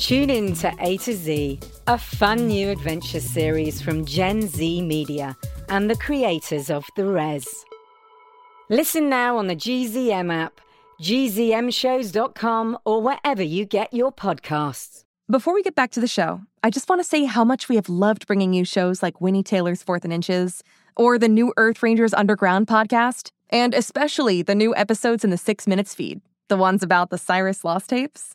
Tune in to A to Z, a fun new adventure series from Gen Z Media and the creators of The Res. Listen now on the GZM app, gzmshows.com, or wherever you get your podcasts. Before we get back to the show, I just want to say how much we have loved bringing you shows like Winnie Taylor's Fourth and Inches, or the new Earth Rangers Underground podcast, and especially the new episodes in the Six Minutes feed, the ones about the Cyrus Lost tapes.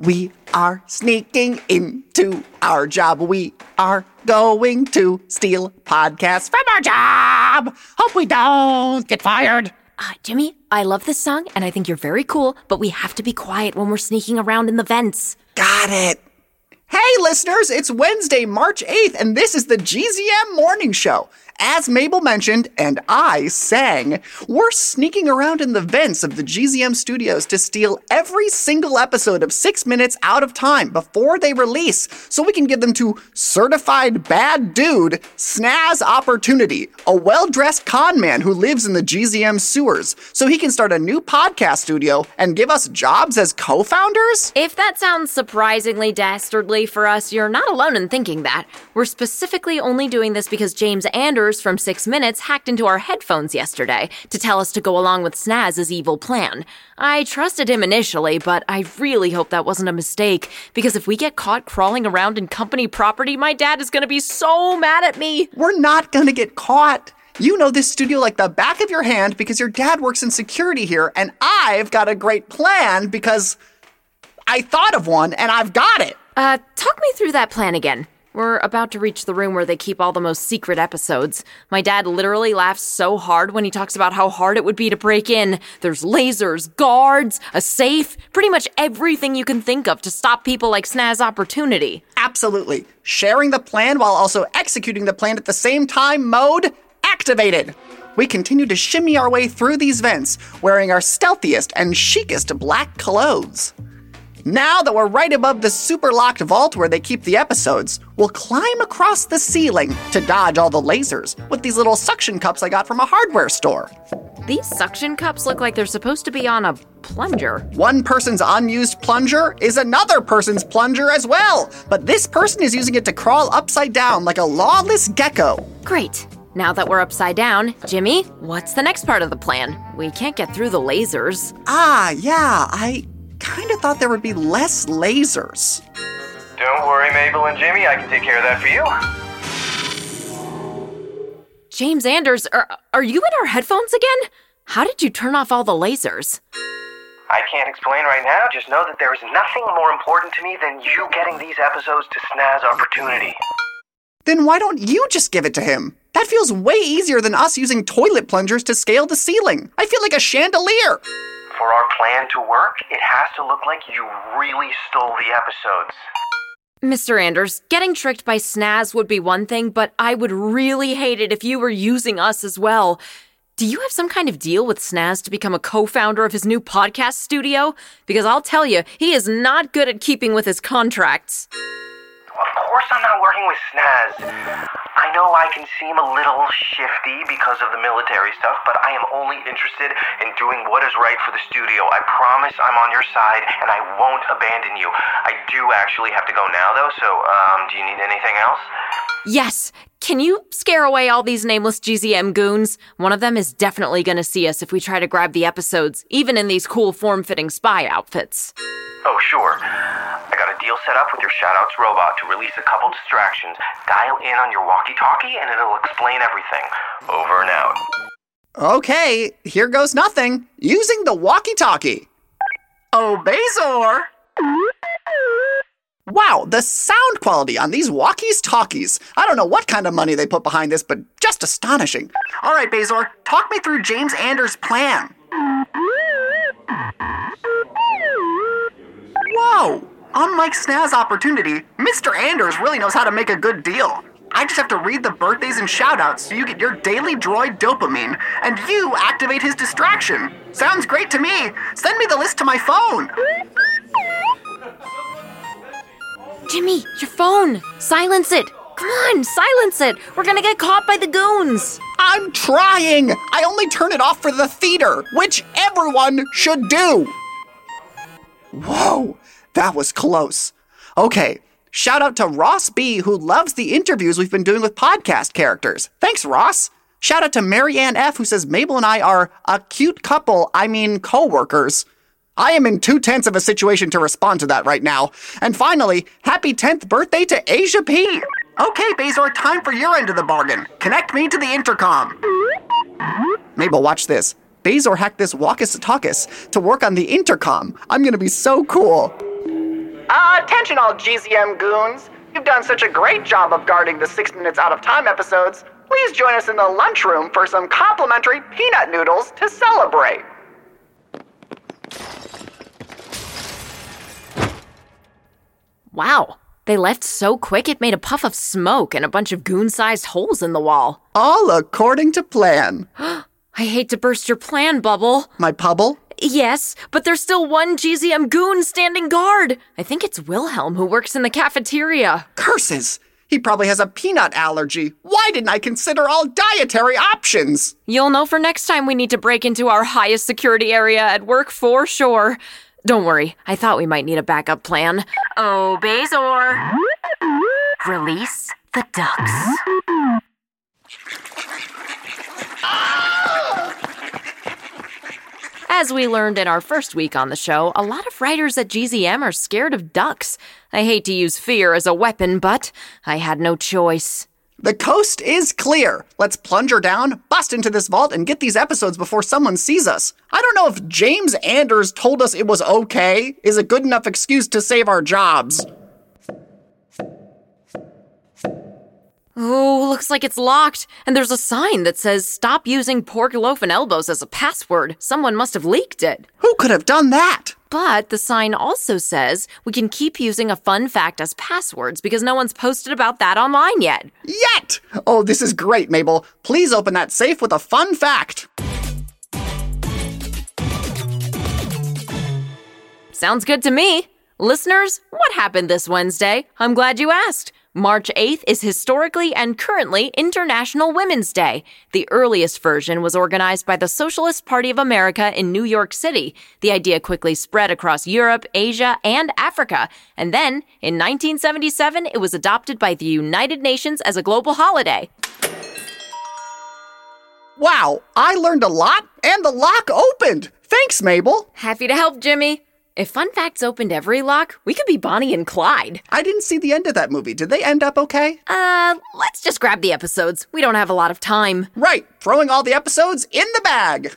We are sneaking into our job. We are going to steal podcasts from our job. Hope we don't get fired. Uh, Jimmy, I love this song and I think you're very cool, but we have to be quiet when we're sneaking around in the vents. Got it. Hey, listeners, it's Wednesday, March 8th, and this is the GZM Morning Show. As Mabel mentioned, and I sang, we're sneaking around in the vents of the GZM studios to steal every single episode of Six Minutes out of time before they release so we can give them to certified bad dude Snazz Opportunity, a well dressed con man who lives in the GZM sewers, so he can start a new podcast studio and give us jobs as co founders? If that sounds surprisingly dastardly for us, you're not alone in thinking that. We're specifically only doing this because James From Six Minutes hacked into our headphones yesterday to tell us to go along with Snazz's evil plan. I trusted him initially, but I really hope that wasn't a mistake, because if we get caught crawling around in company property, my dad is gonna be so mad at me. We're not gonna get caught. You know this studio like the back of your hand because your dad works in security here, and I've got a great plan because I thought of one and I've got it. Uh, talk me through that plan again. We're about to reach the room where they keep all the most secret episodes. My dad literally laughs so hard when he talks about how hard it would be to break in. There's lasers, guards, a safe, pretty much everything you can think of to stop people like Snazz Opportunity. Absolutely. Sharing the plan while also executing the plan at the same time mode activated. We continue to shimmy our way through these vents, wearing our stealthiest and chicest black clothes. Now that we're right above the super locked vault where they keep the episodes, we'll climb across the ceiling to dodge all the lasers with these little suction cups I got from a hardware store. These suction cups look like they're supposed to be on a plunger. One person's unused plunger is another person's plunger as well, but this person is using it to crawl upside down like a lawless gecko. Great. Now that we're upside down, Jimmy, what's the next part of the plan? We can't get through the lasers. Ah, yeah, I kind of thought there would be less lasers. Don't worry, Mabel and Jimmy, I can take care of that for you. James Anders, are, are you in our headphones again? How did you turn off all the lasers? I can't explain right now, just know that there is nothing more important to me than you getting these episodes to Snazz Opportunity. Then why don't you just give it to him? That feels way easier than us using toilet plungers to scale the ceiling. I feel like a chandelier. For our plan to work, it has to look like you really stole the episodes. Mr. Anders, getting tricked by Snazz would be one thing, but I would really hate it if you were using us as well. Do you have some kind of deal with Snazz to become a co founder of his new podcast studio? Because I'll tell you, he is not good at keeping with his contracts. Working with Snazz. I know I can seem a little shifty because of the military stuff, but I am only interested in doing what is right for the studio. I promise I'm on your side and I won't abandon you. I do actually have to go now, though, so um, do you need anything else? Yes. Can you scare away all these nameless GZM goons? One of them is definitely going to see us if we try to grab the episodes, even in these cool form fitting spy outfits. Oh, sure. I got a deal set up with your shoutouts robot to release a couple distractions. Dial in on your walkie talkie and it'll explain everything. Over and out. Okay, here goes nothing. Using the walkie talkie. Oh, Bazor! Wow, the sound quality on these walkies talkies. I don't know what kind of money they put behind this, but just astonishing. All right, Bazor, talk me through James Anders' plan. Whoa! Unlike Snazz Opportunity, Mr. Anders really knows how to make a good deal. I just have to read the birthdays and shoutouts so you get your daily droid dopamine, and you activate his distraction. Sounds great to me. Send me the list to my phone. Jimmy, your phone! Silence it! Come on, silence it! We're gonna get caught by the goons! I'm trying! I only turn it off for the theater, which everyone should do! Whoa, that was close. Okay, shout out to Ross B, who loves the interviews we've been doing with podcast characters. Thanks, Ross. Shout out to Marianne F, who says Mabel and I are a cute couple, I mean co workers. I am in two tenths of a situation to respond to that right now. And finally, happy 10th birthday to Asia P. Okay, Bazor, time for your end of the bargain. Connect me to the intercom. Mabel, watch this. Bazor hacked this Walkus to work on the intercom. I'm gonna be so cool. Uh, attention, all GZM goons. You've done such a great job of guarding the six minutes out of time episodes. Please join us in the lunchroom for some complimentary peanut noodles to celebrate. Wow, they left so quick it made a puff of smoke and a bunch of goon sized holes in the wall. All according to plan. I hate to burst your plan, Bubble. My pubble? Yes, but there's still one GZM goon standing guard. I think it's Wilhelm who works in the cafeteria. Curses! He probably has a peanut allergy. Why didn't I consider all dietary options? You'll know for next time we need to break into our highest security area at work for sure. Don't worry, I thought we might need a backup plan. Oh, Bazor! Release the ducks. As we learned in our first week on the show, a lot of writers at GZM are scared of ducks. I hate to use fear as a weapon, but I had no choice. The coast is clear. Let's plunge her down, bust into this vault, and get these episodes before someone sees us. I don't know if James Anders told us it was okay is a good enough excuse to save our jobs. Oh, looks like it's locked, and there's a sign that says stop using pork loaf and elbows as a password. Someone must have leaked it. Who could have done that? But the sign also says we can keep using a fun fact as passwords because no one's posted about that online yet. Yet! Oh, this is great, Mabel. Please open that safe with a fun fact. Sounds good to me. Listeners, what happened this Wednesday? I'm glad you asked. March 8th is historically and currently International Women's Day. The earliest version was organized by the Socialist Party of America in New York City. The idea quickly spread across Europe, Asia, and Africa. And then, in 1977, it was adopted by the United Nations as a global holiday. Wow, I learned a lot and the lock opened. Thanks, Mabel. Happy to help, Jimmy. If Fun Facts opened every lock, we could be Bonnie and Clyde. I didn't see the end of that movie. Did they end up okay? Uh, let's just grab the episodes. We don't have a lot of time. Right, throwing all the episodes in the bag.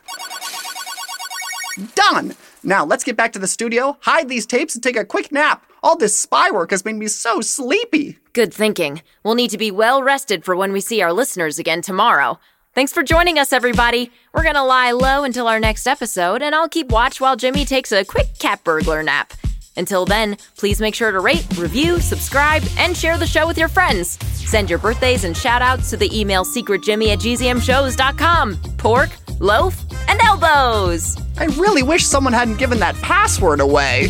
Done. Now let's get back to the studio, hide these tapes, and take a quick nap. All this spy work has made me so sleepy. Good thinking. We'll need to be well rested for when we see our listeners again tomorrow. Thanks for joining us, everybody. We're gonna lie low until our next episode, and I'll keep watch while Jimmy takes a quick cat burglar nap. Until then, please make sure to rate, review, subscribe, and share the show with your friends. Send your birthdays and shoutouts to the email secretjimmy at gzmshows.com. Pork, loaf, and elbows. I really wish someone hadn't given that password away.